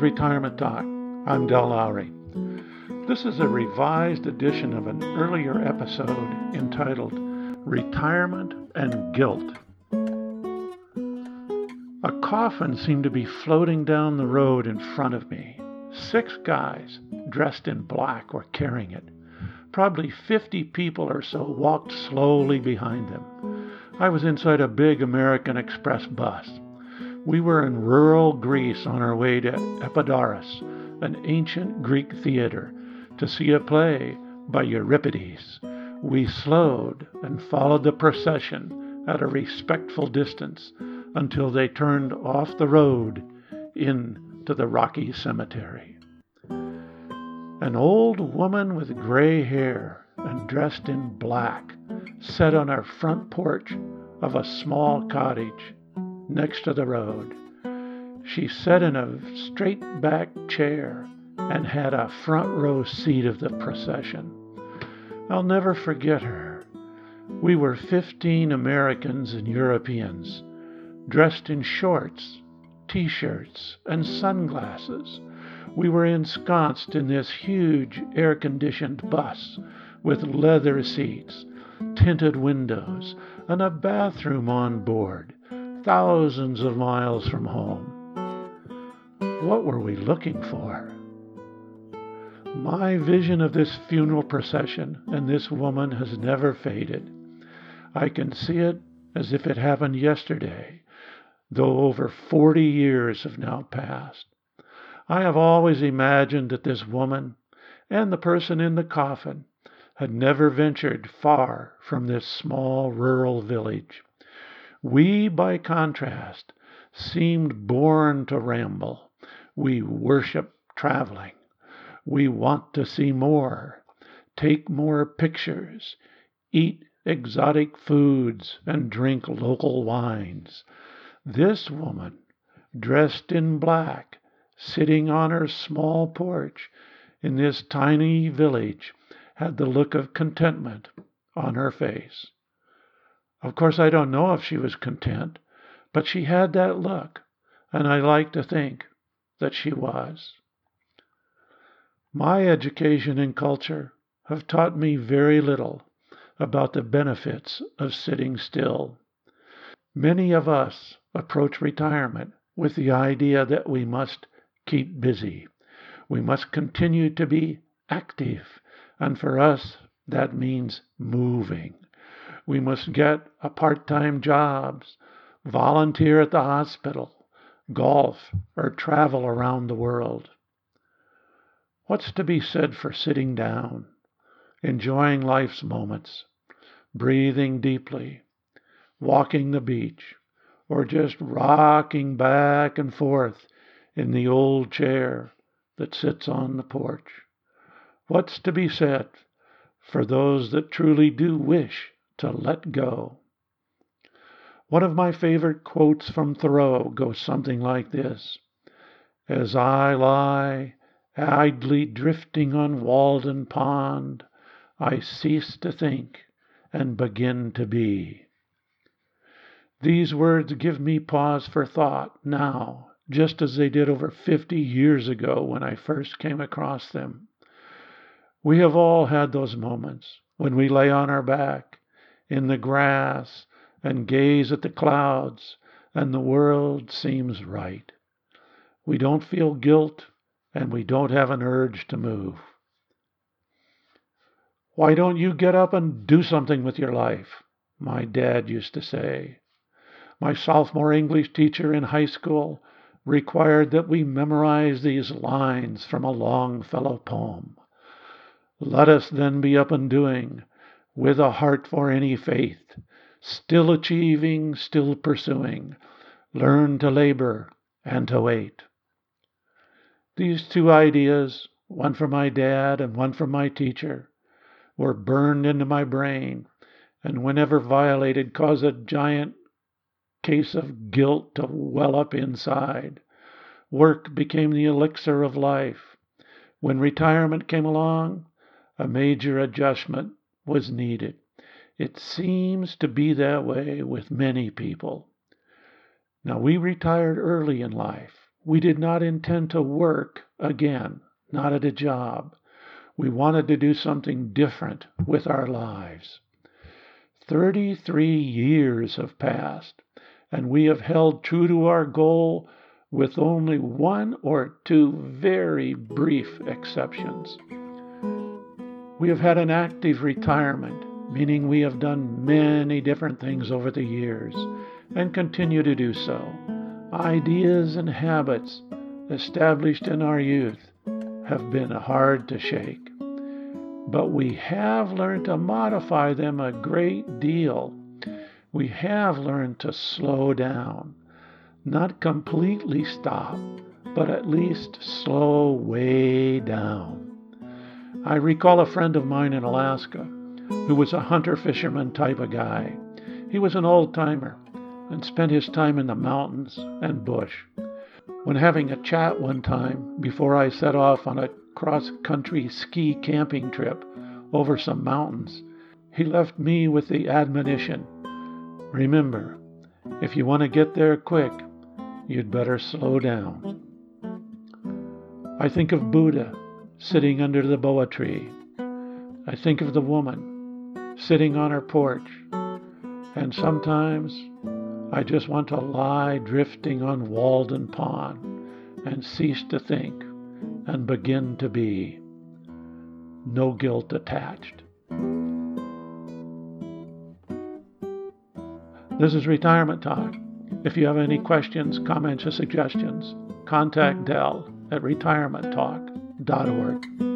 Retirement Talk. I'm Del Lowry. This is a revised edition of an earlier episode entitled Retirement and Guilt. A coffin seemed to be floating down the road in front of me. Six guys dressed in black were carrying it. Probably 50 people or so walked slowly behind them. I was inside a big American Express bus. We were in rural Greece on our way to Epidaurus, an ancient Greek theater, to see a play by Euripides. We slowed and followed the procession at a respectful distance until they turned off the road into the rocky cemetery. An old woman with gray hair and dressed in black sat on our front porch of a small cottage next to the road. She sat in a straight back chair and had a front row seat of the procession. I'll never forget her. We were 15 Americans and Europeans, dressed in shorts, t shirts, and sunglasses. We were ensconced in this huge air conditioned bus with leather seats, tinted windows, and a bathroom on board thousands of miles from home. What were we looking for? My vision of this funeral procession and this woman has never faded. I can see it as if it happened yesterday, though over 40 years have now passed. I have always imagined that this woman and the person in the coffin had never ventured far from this small rural village. We, by contrast, seemed born to ramble. We worship traveling. We want to see more, take more pictures, eat exotic foods, and drink local wines. This woman, dressed in black, sitting on her small porch in this tiny village, had the look of contentment on her face. Of course, I don't know if she was content, but she had that look, and I like to think that she was. My education and culture have taught me very little about the benefits of sitting still. Many of us approach retirement with the idea that we must keep busy. We must continue to be active, and for us, that means moving. We must get a part time jobs, volunteer at the hospital, golf, or travel around the world. What's to be said for sitting down, enjoying life's moments, breathing deeply, walking the beach, or just rocking back and forth in the old chair that sits on the porch? What's to be said for those that truly do wish to let go. One of my favorite quotes from Thoreau goes something like this As I lie idly drifting on Walden Pond, I cease to think and begin to be. These words give me pause for thought now, just as they did over 50 years ago when I first came across them. We have all had those moments when we lay on our back in the grass and gaze at the clouds, and the world seems right. We don't feel guilt, and we don't have an urge to move. Why don't you get up and do something with your life? My dad used to say. My sophomore English teacher in high school required that we memorize these lines from a Longfellow poem. Let us then be up and doing, with a heart for any faith, still achieving, still pursuing, learn to labor and to wait. These two ideas, one from my dad and one from my teacher, were burned into my brain, and whenever violated, caused a giant case of guilt to well up inside. Work became the elixir of life. When retirement came along, a major adjustment was needed. It seems to be that way with many people. Now, we retired early in life, We did not intend to work again, not at a job. We wanted to do something different with our lives. Thirty three years have passed, and we have held true to our goal with only one or two very brief exceptions. We have had an active retirement, meaning we have done many different things over the years and continue to do so. Ideas and habits established in our youth have been hard to shake, but we have learned to modify them a great deal. We have learned to slow down, not completely stop, but at least slow way down. I recall a friend of mine in Alaska who was a hunter fisherman type of guy. He was an old timer and spent his time in the mountains and bush. When having a chat one time before I set off on a cross country ski camping trip over some mountains, he left me with the admonition Remember, if you want to get there quick, you'd better slow down. I think of Buddha sitting under the bo tree. I think of the woman sitting on her porch. And sometimes I just want to lie drifting on Walden Pond and cease to think and begin to be. No guilt attached. This is Retirement Talk. If you have any questions, comments, or suggestions, contact Del at retirementtalk.org.